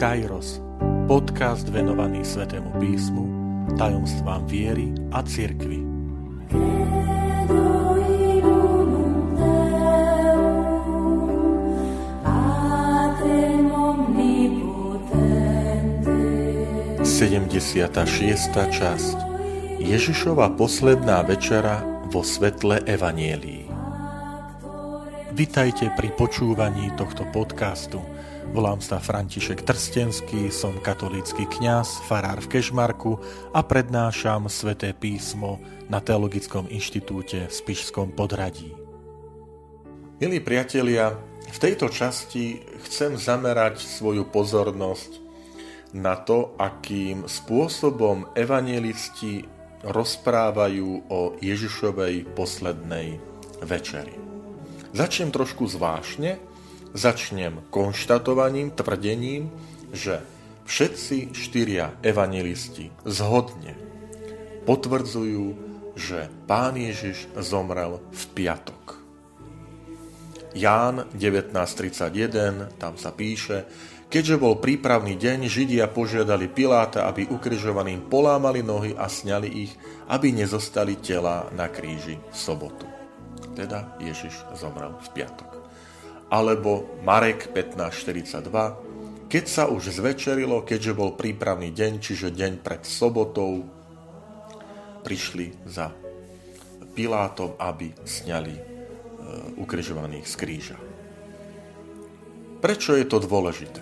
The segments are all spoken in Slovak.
Kairos, podcast venovaný Svetému písmu, tajomstvám viery a cirkvi. Sedemdesiata šiesta časť Ježišova posledná večera vo svetle Evanielii. Vitajte pri počúvaní tohto podcastu. Volám sa František Trstenský, som katolícky kňaz, farár v Kešmarku a prednášam sväté písmo na Teologickom inštitúte v Spišskom podradí. Milí priatelia, v tejto časti chcem zamerať svoju pozornosť na to, akým spôsobom evangelisti rozprávajú o Ježišovej poslednej večeri. Začnem trošku zvláštne, Začnem konštatovaním, tvrdením, že všetci štyria evangelisti zhodne potvrdzujú, že Pán Ježiš zomrel v piatok. Ján 19.31, tam sa píše, keďže bol prípravný deň, Židia požiadali Piláta, aby ukrižovaným polámali nohy a sňali ich, aby nezostali tela na kríži v sobotu. Teda Ježiš zomrel v piatok alebo Marek 15.42, keď sa už zvečerilo, keďže bol prípravný deň, čiže deň pred sobotou, prišli za Pilátom, aby sňali e, ukrižovaných z kríža. Prečo je to dôležité?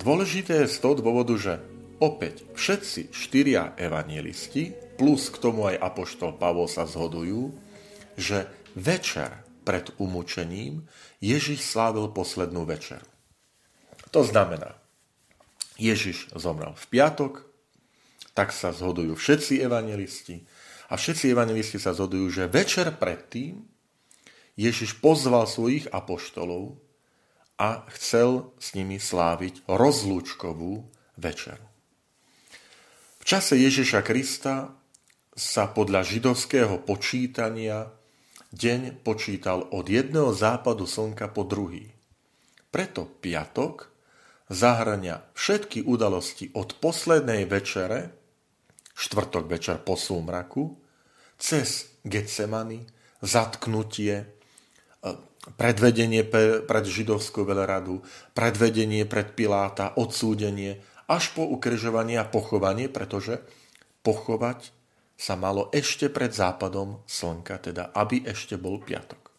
Dôležité je z toho dôvodu, že opäť všetci štyria evangelisti, plus k tomu aj apoštol Pavol sa zhodujú, že večer pred umúčením Ježiš slávil poslednú večeru. To znamená, Ježiš zomrel v piatok, tak sa zhodujú všetci evangelisti a všetci evangelisti sa zhodujú, že večer predtým Ježiš pozval svojich apoštolov a chcel s nimi sláviť rozlúčkovú večeru. V čase Ježiša Krista sa podľa židovského počítania deň počítal od jedného západu slnka po druhý. Preto piatok zahrania všetky udalosti od poslednej večere, štvrtok večer po súmraku, cez Getsemany, zatknutie, e, predvedenie pred židovskú veleradu, predvedenie pred Piláta, odsúdenie, až po ukrižovanie a pochovanie, pretože pochovať sa malo ešte pred západom slnka, teda aby ešte bol piatok.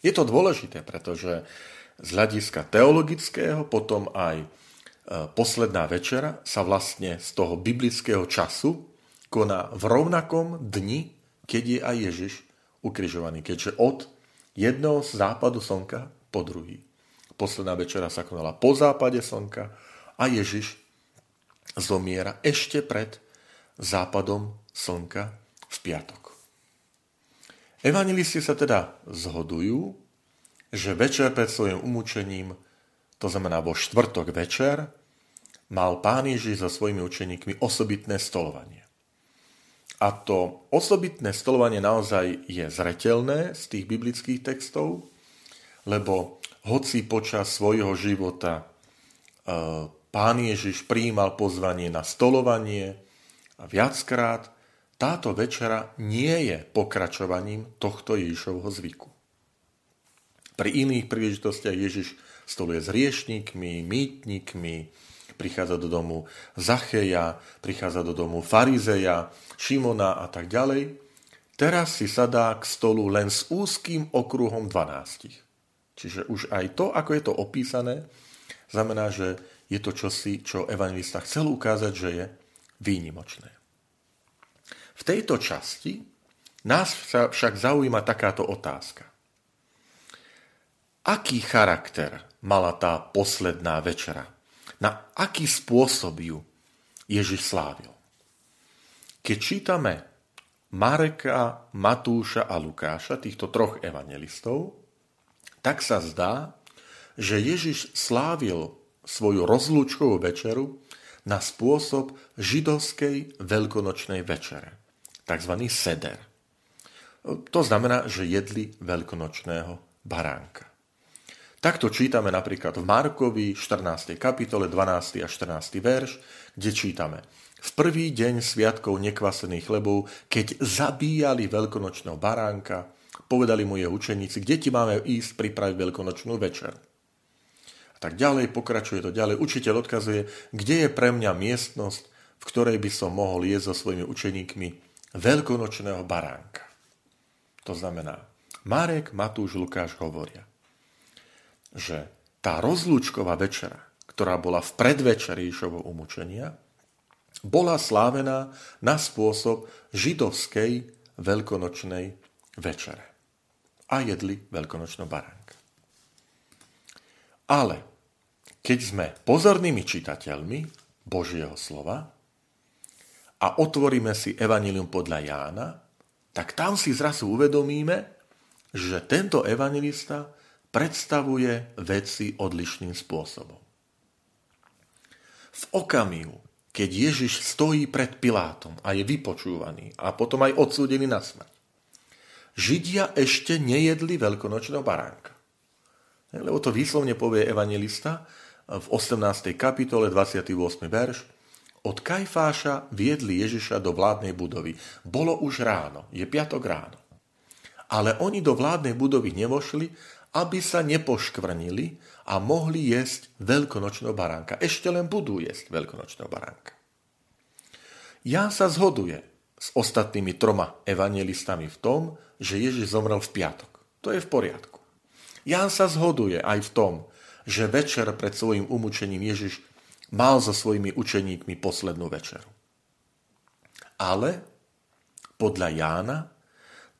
Je to dôležité, pretože z hľadiska teologického potom aj e, posledná večera sa vlastne z toho biblického času koná v rovnakom dni, keď je aj Ježiš ukrižovaný, keďže od jedného z západu slnka po druhý. Posledná večera sa konala po západe slnka a Ježiš zomiera ešte pred západom slnka v piatok. Evangelisti sa teda zhodujú, že večer pred svojim umúčením, to znamená vo štvrtok večer, mal pán Ježiš so svojimi učeníkmi osobitné stolovanie. A to osobitné stolovanie naozaj je zretelné z tých biblických textov, lebo hoci počas svojho života e, pán Ježiš prijímal pozvanie na stolovanie, a viackrát táto večera nie je pokračovaním tohto Ježišovho zvyku. Pri iných príležitostiach Ježiš stoluje s riešnikmi, mýtnikmi, prichádza do domu Zacheja, prichádza do domu Farizeja, Šimona a tak ďalej. Teraz si sadá k stolu len s úzkým okruhom 12. Čiže už aj to, ako je to opísané, znamená, že je to čosi, čo evangelista chcel ukázať, že je výnimočné. V tejto časti nás však zaujíma takáto otázka. Aký charakter mala tá posledná večera? Na aký spôsob ju Ježiš slávil? Keď čítame Mareka, Matúša a Lukáša, týchto troch evangelistov, tak sa zdá, že Ježiš slávil svoju rozlúčkovú večeru na spôsob židovskej veľkonočnej večere, tzv. seder. To znamená, že jedli veľkonočného baránka. Takto čítame napríklad v Markovi 14. kapitole 12. a 14. verš, kde čítame v prvý deň sviatkov nekvasených chlebov, keď zabíjali veľkonočného baránka, povedali mu jeho učeníci, kde ti máme ísť pripraviť veľkonočnú večer. A tak ďalej, pokračuje to ďalej. Učiteľ odkazuje, kde je pre mňa miestnosť, v ktorej by som mohol jesť so svojimi učeníkmi veľkonočného baránka. To znamená, Marek, Matúš, Lukáš hovoria, že tá rozlúčková večera, ktorá bola v predvečeri Ježovho umúčenia, bola slávená na spôsob židovskej veľkonočnej večere. A jedli veľkonočnú baránka. Ale keď sme pozornými čitateľmi Božieho slova a otvoríme si Evangelium podľa Jána, tak tam si zrazu uvedomíme, že tento evangelista predstavuje veci odlišným spôsobom. V okamihu, keď Ježiš stojí pred Pilátom a je vypočúvaný a potom aj odsúdený na smrť. Židia ešte nejedli veľkonočného baránka. Lebo to výslovne povie evangelista v 18. kapitole 28. verš. Od Kajfáša viedli Ježiša do vládnej budovy. Bolo už ráno, je piatok ráno. Ale oni do vládnej budovy nevošli, aby sa nepoškvrnili a mohli jesť veľkonočného baránka. Ešte len budú jesť veľkonočného baránka. Ján sa zhoduje s ostatnými troma evangelistami v tom, že Ježiš zomrel v piatok. To je v poriadku. Ján sa zhoduje aj v tom, že večer pred svojim umúčením Ježiš mal so svojimi učeníkmi poslednú večeru. Ale podľa Jána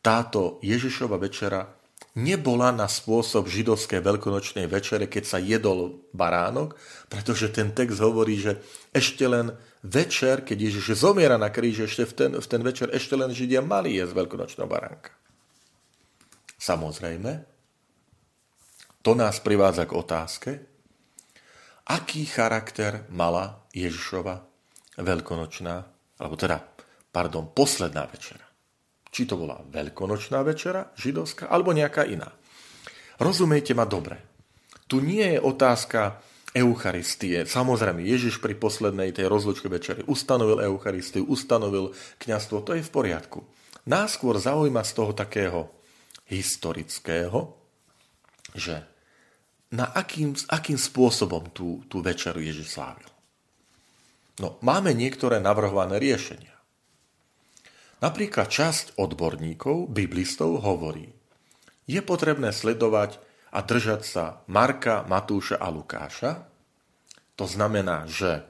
táto Ježišova večera nebola na spôsob židovskej veľkonočnej večere, keď sa jedol baránok, pretože ten text hovorí, že ešte len večer, keď Ježiš zomiera na kríži, ešte v ten, v ten večer ešte len Židia mali jesť veľkonočného baránka. Samozrejme, to nás privádza k otázke, aký charakter mala Ježišova veľkonočná, alebo teda, pardon, posledná večera. Či to bola veľkonočná večera, židovská, alebo nejaká iná. Rozumejte ma dobre. Tu nie je otázka Eucharistie. Samozrejme, Ježiš pri poslednej tej rozlučke večeri ustanovil Eucharistiu, ustanovil kňastvo, to je v poriadku. Nás skôr zaujíma z toho takého historického, že na akým, akým spôsobom tú, tú večeru Ježiš slávil. No, máme niektoré navrhované riešenia. Napríklad časť odborníkov, biblistov hovorí, je potrebné sledovať a držať sa Marka, Matúša a Lukáša. To znamená, že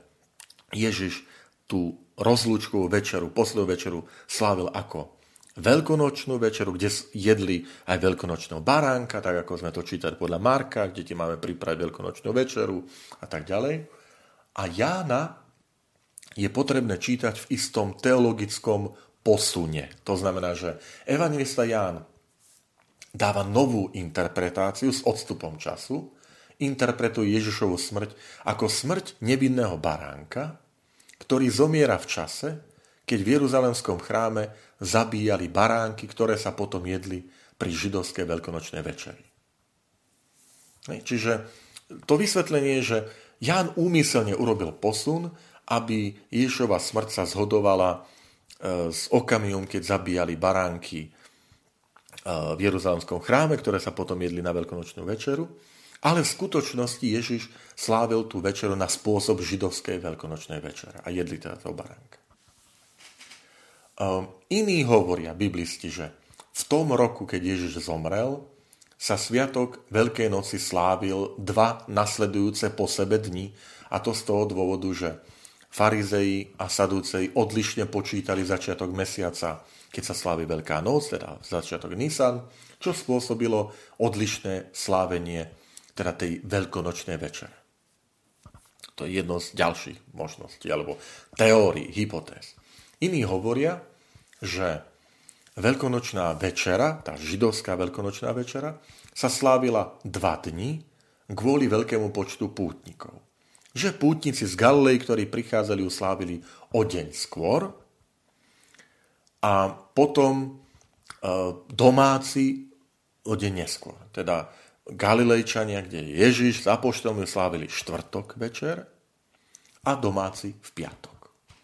Ježiš tú rozlúčkovú večeru, poslednú večeru slávil ako veľkonočnú večeru, kde jedli aj veľkonočného baránka, tak ako sme to čítali podľa Marka, kde ti máme pripraviť veľkonočnú večeru a tak ďalej. A Jána je potrebné čítať v istom teologickom posune. To znamená, že evangelista Ján dáva novú interpretáciu s odstupom času, interpretuje Ježišovu smrť ako smrť nevinného baránka, ktorý zomiera v čase, keď v Jeruzalemskom chráme zabíjali baránky, ktoré sa potom jedli pri židovskej veľkonočnej večeri. Čiže to vysvetlenie že Ján úmyselne urobil posun, aby Ježišova smrť sa zhodovala E, s okamihom, keď zabíjali baránky e, v Jeruzalemskom chráme, ktoré sa potom jedli na veľkonočnú večeru. Ale v skutočnosti Ježiš slávil tú večeru na spôsob židovskej veľkonočnej večere a jedli teda toho baránka. E, iní hovoria, biblisti, že v tom roku, keď Ježiš zomrel, sa sviatok Veľkej noci slávil dva nasledujúce po sebe dni, a to z toho dôvodu, že Farizeji a Sadúcej odlišne počítali začiatok mesiaca, keď sa slávi Veľká noc, teda začiatok Nisan, čo spôsobilo odlišné slávenie teda tej veľkonočnej večere. To je jedno z ďalších možností, alebo teórií, hypotéz. Iní hovoria, že veľkonočná večera, tá židovská veľkonočná večera, sa slávila dva dni kvôli veľkému počtu pútnikov že pútnici z Galilei, ktorí prichádzali, uslávili o deň skôr a potom e, domáci o deň neskôr. Teda Galilejčania, kde Ježiš s apoštolmi slávili štvrtok večer a domáci v piatok.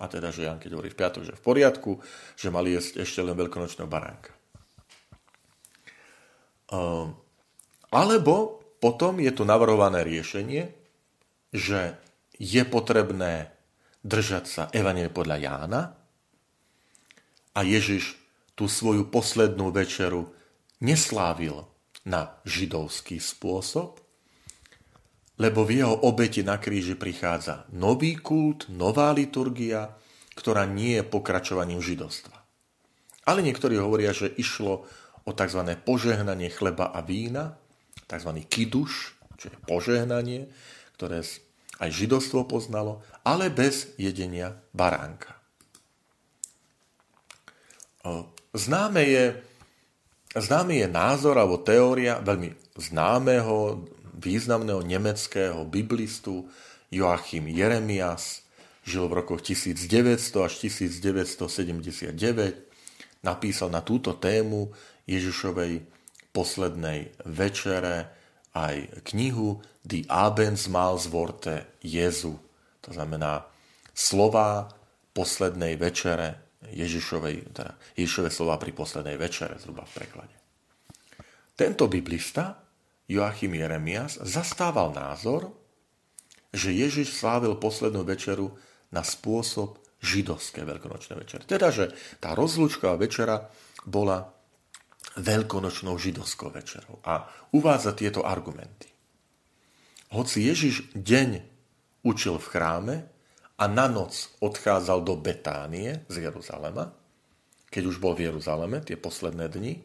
A teda, že Jan keď hovorí v piatok, že v poriadku, že mali jesť ešte len veľkonočného baránka. Um, alebo potom je tu navrhované riešenie, že je potrebné držať sa Evanielia podľa Jána a Ježiš tú svoju poslednú večeru neslávil na židovský spôsob, lebo v jeho obete na kríži prichádza nový kult, nová liturgia, ktorá nie je pokračovaním židovstva. Ale niektorí hovoria, že išlo o tzv. požehnanie chleba a vína, tzv. kiduš, čo je požehnanie, ktoré aj židovstvo poznalo, ale bez jedenia baránka. Známe je, známy je názor alebo teória veľmi známeho, významného nemeckého biblistu Joachim Jeremias, žil v rokoch 1900 až 1979, napísal na túto tému Ježišovej poslednej večere aj knihu Die Abendsmahlsworte Jezu. To znamená slova poslednej večere Ježišovej, teda Ježišové slova pri poslednej večere, zhruba v preklade. Tento biblista, Joachim Jeremias, zastával názor, že Ježiš slávil poslednú večeru na spôsob židovské veľkonočné večere. Teda, že tá rozlúčková večera bola veľkonočnou židovskou večerou. A uvádza tieto argumenty. Hoci Ježiš deň učil v chráme a na noc odchádzal do Betánie z Jeruzalema, keď už bol v Jeruzaleme tie posledné dni,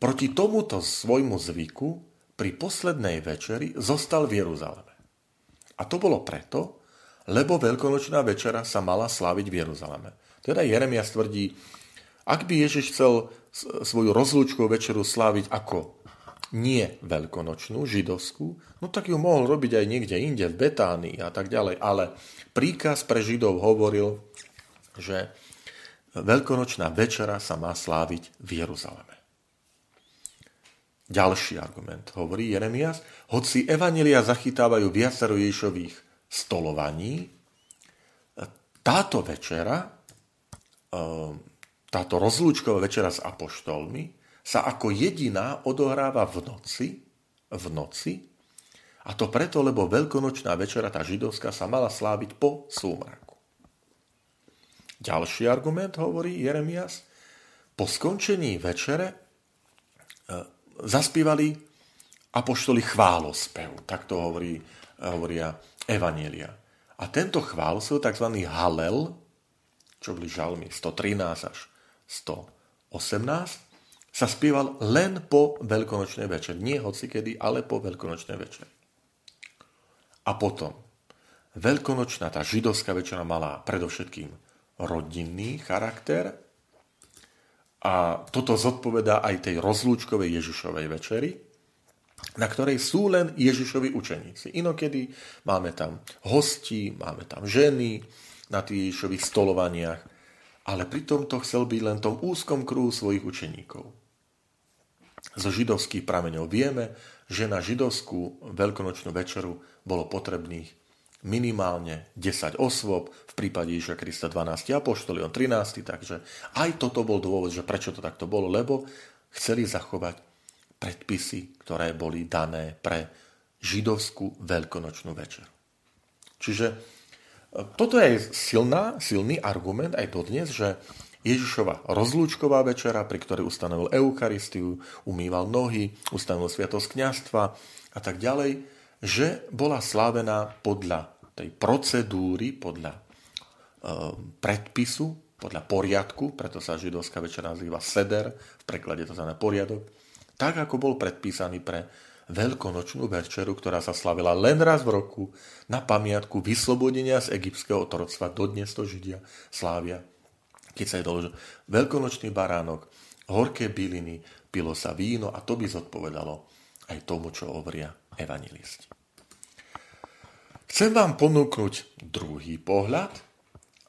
proti tomuto svojmu zvyku pri poslednej večeri zostal v Jeruzaleme. A to bolo preto, lebo veľkonočná večera sa mala sláviť v Jeruzaleme. Teda Jeremias tvrdí, ak by Ježiš chcel svoju rozlúčkovú večeru sláviť ako nie veľkonočnú, židovskú, no tak ju mohol robiť aj niekde inde, v Betánii a tak ďalej. Ale príkaz pre židov hovoril, že veľkonočná večera sa má sláviť v Jeruzaleme. Ďalší argument, hovorí Jeremias, hoci evanelia zachytávajú viacero Ježišových stolovaní. Táto večera, ehm, táto rozlúčková večera s apoštolmi sa ako jediná odohráva v noci, v noci, a to preto, lebo veľkonočná večera, tá židovská, sa mala sláviť po súmraku. Ďalší argument, hovorí Jeremias, po skončení večere zaspívali apoštoli chválospev, tak to hovorí, hovoria Evanielia. A tento chvál sú tzv. Halel, čo boli žalmy 113 až 118, sa spieval len po veľkonočnej večer. Nie hocikedy, ale po veľkonočnej večer. A potom, veľkonočná, tá židovská večera mala predovšetkým rodinný charakter a toto zodpovedá aj tej rozlúčkovej Ježišovej večeri, na ktorej sú len Ježišovi učeníci. Inokedy máme tam hosti, máme tam ženy na tých Ježišových stolovaniach, ale pritom to chcel byť len tom úzkom kruhu svojich učeníkov. Zo židovských prameňov vieme, že na židovskú veľkonočnú večeru bolo potrebných minimálne 10 osôb, v prípade Ježiša Krista 12 apoštoli, on 13, takže aj toto bol dôvod, že prečo to takto bolo, lebo chceli zachovať predpisy, ktoré boli dané pre židovskú veľkonočnú večeru. Čiže e, toto je silná, silný argument aj dodnes, že Ježišova rozlúčková večera, pri ktorej ustanovil Eucharistiu, umýval nohy, ustanovil sviatosť kniastva a tak ďalej, že bola slávená podľa tej procedúry, podľa e, predpisu, podľa poriadku, preto sa židovská večera nazýva seder, v preklade to znamená poriadok, tak ako bol predpísaný pre veľkonočnú večeru, ktorá sa slavila len raz v roku na pamiatku vyslobodenia z egyptského otroctva. Dodnes to Židia slávia. Keď sa jedol veľkonočný baránok, horké byliny, pilo sa víno a to by zodpovedalo aj tomu, čo hovoria evanilisti. Chcem vám ponúknuť druhý pohľad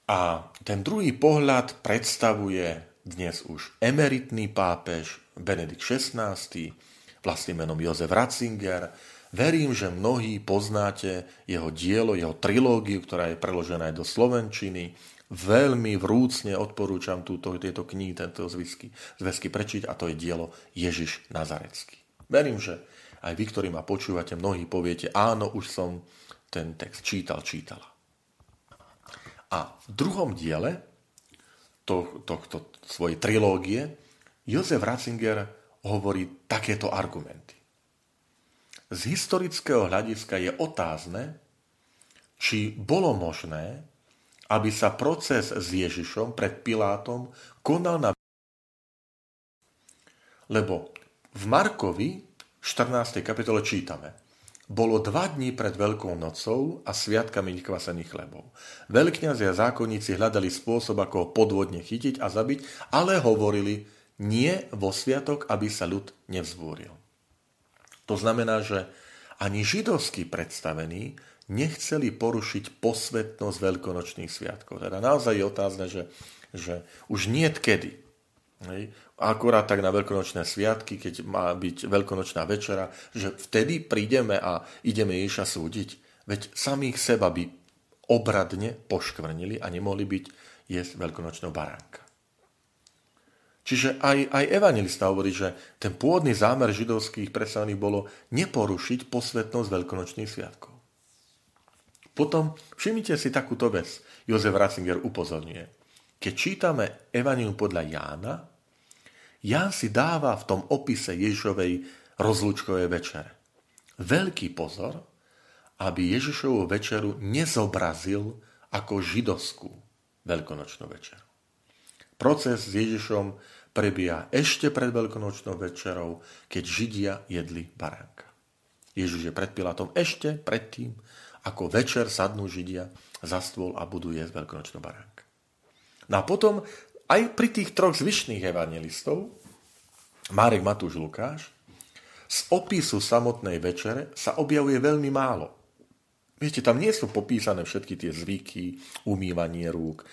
a ten druhý pohľad predstavuje dnes už emeritný pápež Benedikt XVI, vlastným menom Jozef Ratzinger. Verím, že mnohí poznáte jeho dielo, jeho trilógiu, ktorá je preložená aj do Slovenčiny. Veľmi vrúcne odporúčam túto, tieto knihy, tento zvisky, zväzky prečiť a to je dielo Ježiš Nazarecký. Verím, že aj vy, ktorí ma počúvate, mnohí poviete, áno, už som ten text čítal, čítala. A v druhom diele tohto to, to, svojej trilógie Jozef Ratzinger hovorí takéto argumenty. Z historického hľadiska je otázne, či bolo možné, aby sa proces s Ježišom pred Pilátom konal na... Lebo v Markovi 14. kapitole čítame – bolo dva dní pred Veľkou nocou a sviatkami nekvasených chlebov. Veľkňazi a zákonníci hľadali spôsob, ako ho podvodne chytiť a zabiť, ale hovorili nie vo sviatok, aby sa ľud nevzbúril. To znamená, že ani židovskí predstavení nechceli porušiť posvetnosť veľkonočných sviatkov. Teda naozaj je otázne, že, že už nie kedy Hej. Akurát tak na veľkonočné sviatky, keď má byť veľkonočná večera, že vtedy prídeme a ideme Ježiša súdiť. Veď samých seba by obradne poškvrnili a nemohli byť jesť veľkonočného baránka. Čiže aj, aj evangelista hovorí, že ten pôvodný zámer židovských predstavených bolo neporušiť posvetnosť veľkonočných sviatkov. Potom všimnite si takúto vec. Jozef Ratzinger upozorňuje. Keď čítame Evangelium podľa Jána, Ján si dáva v tom opise Ježišovej rozlúčkovej večere. Veľký pozor, aby Ježišovú večeru nezobrazil ako židovskú veľkonočnú večeru. Proces s Ježišom prebieha ešte pred veľkonočnou večerou, keď Židia jedli baránka. Ježiš je pred Pilatom ešte predtým, ako večer sadnú Židia za stôl a budú jesť veľkonočnú baránka. No a potom aj pri tých troch zvyšných evangelistov, Márek, Matúš, Lukáš, z opisu samotnej večere sa objavuje veľmi málo. Viete, tam nie sú popísané všetky tie zvyky, umývanie rúk, e,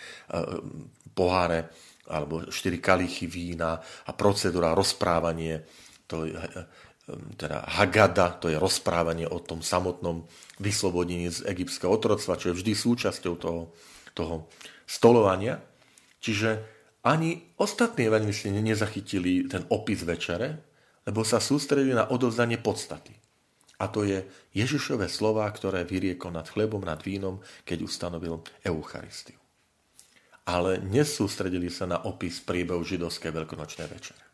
poháre alebo štyri kalichy vína a procedúra, rozprávanie, to je, e, teda Hagada, to je rozprávanie o tom samotnom vyslobodení z egyptského otroctva, čo je vždy súčasťou toho, toho stolovania. Čiže ani ostatní evangelisti nezachytili ten opis večere, lebo sa sústredili na odovzdanie podstaty. A to je Ježišové slova, ktoré vyriekol nad chlebom, nad vínom, keď ustanovil Eucharistiu. Ale nesústredili sa na opis priebehu židovskej veľkonočnej večere.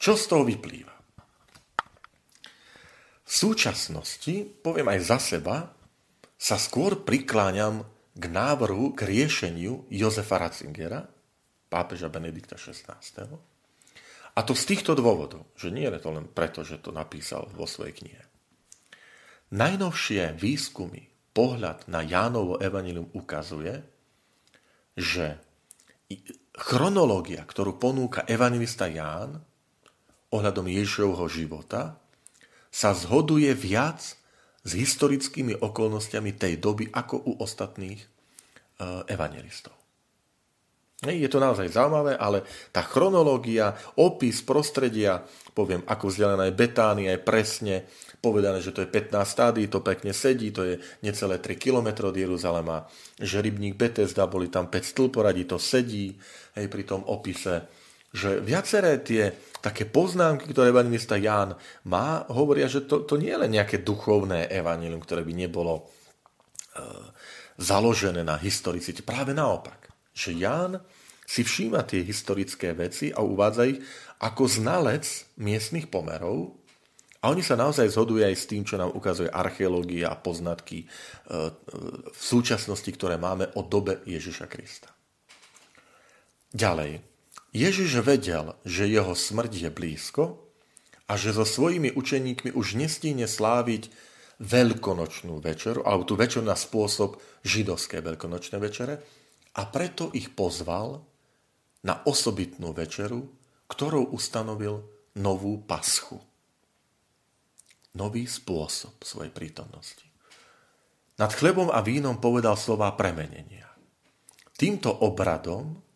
Čo z toho vyplýva? V súčasnosti, poviem aj za seba, sa skôr prikláňam k návrhu, k riešeniu Jozefa Ratzingera, pápeža Benedikta XVI. A to z týchto dôvodov, že nie je to len preto, že to napísal vo svojej knihe. Najnovšie výskumy, pohľad na Jánovo evanilium ukazuje, že chronológia, ktorú ponúka evangelista Ján ohľadom Ježišovho života, sa zhoduje viac s historickými okolnostiami tej doby ako u ostatných e, evangelistov. Je to naozaj zaujímavé, ale tá chronológia, opis prostredia, poviem, ako vzdialená je Betánia, je presne povedané, že to je 15 stádií, to pekne sedí, to je necelé 3 km od Jeruzalema, že rybník Betesda, boli tam 5 stĺporadí, to sedí, hej, pri tom opise, že viaceré tie také poznámky, ktoré evangelista Ján má, hovoria, že to, to nie je len nejaké duchovné evanelium, ktoré by nebolo e, založené na historicite. Práve naopak že Ján si všíma tie historické veci a uvádza ich ako znalec miestnych pomerov a oni sa naozaj zhodujú aj s tým, čo nám ukazuje archeológia a poznatky e, e, v súčasnosti, ktoré máme o dobe Ježiša Krista. Ďalej. Ježiš vedel, že jeho smrť je blízko a že so svojimi učeníkmi už nestíne sláviť veľkonočnú večeru, alebo tú večeru na spôsob židovské veľkonočné večere, a preto ich pozval na osobitnú večeru, ktorou ustanovil novú paschu. Nový spôsob svojej prítomnosti. Nad chlebom a vínom povedal slova premenenia. Týmto obradom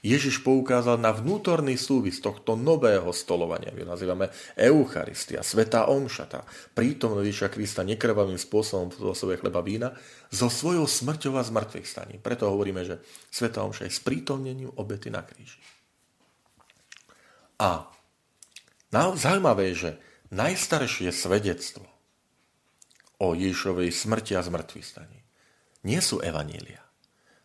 Ježiš poukázal na vnútorný súvis tohto nového stolovania. My nazývame Eucharistia, Svetá Omšata, prítomnosť Ježiša Krista nekrvavým spôsobom vo svojej chleba vína, so svojou smrťou a zmrtvých staní. Preto hovoríme, že Svetá Omša je s prítomnením obety na kríži. A zaujímavé je, že najstaršie svedectvo o Ježišovej smrti a zmrtvých staní nie sú evanília.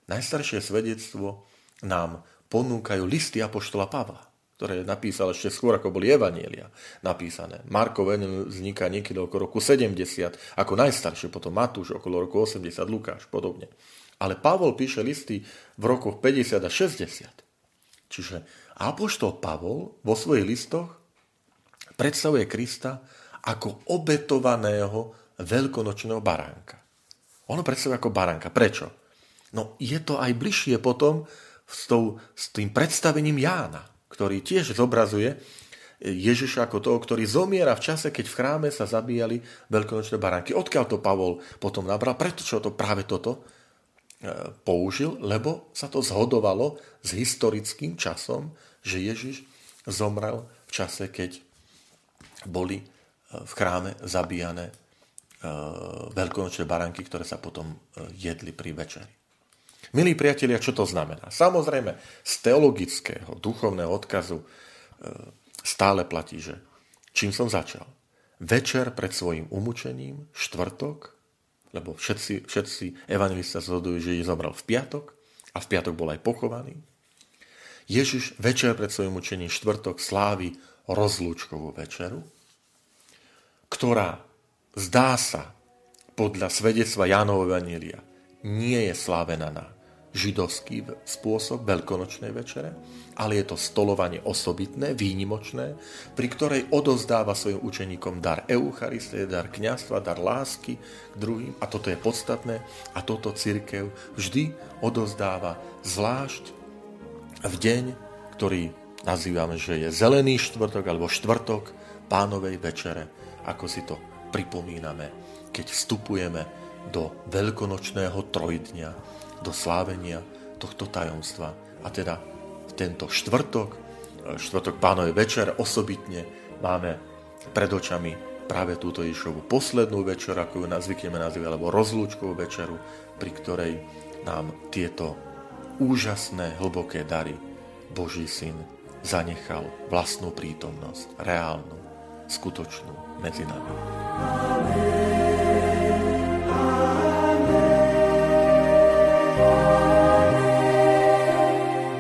Najstaršie svedectvo nám ponúkajú listy Apoštola Pavla, ktoré napísal ešte skôr, ako boli Evanielia napísané. Marko vzniká niekedy okolo roku 70, ako najstaršie, potom Matúš okolo roku 80, Lukáš podobne. Ale Pavol píše listy v rokoch 50 a 60. Čiže Apoštol Pavol vo svojich listoch predstavuje Krista ako obetovaného veľkonočného baránka. Ono predstavuje ako baránka. Prečo? No je to aj bližšie potom s, tou, s tým predstavením Jána, ktorý tiež zobrazuje Ježiša ako toho, ktorý zomiera v čase, keď v chráme sa zabíjali veľkonočné baránky. Odkiaľ to Pavol potom nabral? Prečo to práve toto e, použil? Lebo sa to zhodovalo s historickým časom, že Ježiš zomrel v čase, keď boli e, v chráme zabíjane e, veľkonočné baránky, ktoré sa potom jedli pri večeri. Milí priatelia, čo to znamená? Samozrejme, z teologického, duchovného odkazu e, stále platí, že čím som začal? Večer pred svojim umúčením, štvrtok, lebo všetci, všetci evangelista zhodujú, že zomrel v piatok a v piatok bol aj pochovaný. Ježiš večer pred svojim učením štvrtok slávi rozlúčkovú večeru, ktorá zdá sa podľa svedectva Jánovho Evanília nie je slávená na židovský spôsob veľkonočnej večere, ale je to stolovanie osobitné, výnimočné, pri ktorej odozdáva svojim učeníkom dar Eucharistie, dar kniazstva, dar lásky k druhým. A toto je podstatné a toto církev vždy odozdáva zvlášť v deň, ktorý nazývame, že je zelený štvrtok alebo štvrtok pánovej večere, ako si to pripomíname, keď vstupujeme do veľkonočného trojdňa, do slávenia tohto tajomstva. A teda v tento štvrtok, štvrtok pánovej večer osobitne máme pred očami práve túto Ježišovu poslednú večer, ako ju zvykneme nazývať, alebo rozlúčkovú večeru, pri ktorej nám tieto úžasné, hlboké dary Boží syn zanechal vlastnú prítomnosť, reálnu, skutočnú medzi nami. Amen.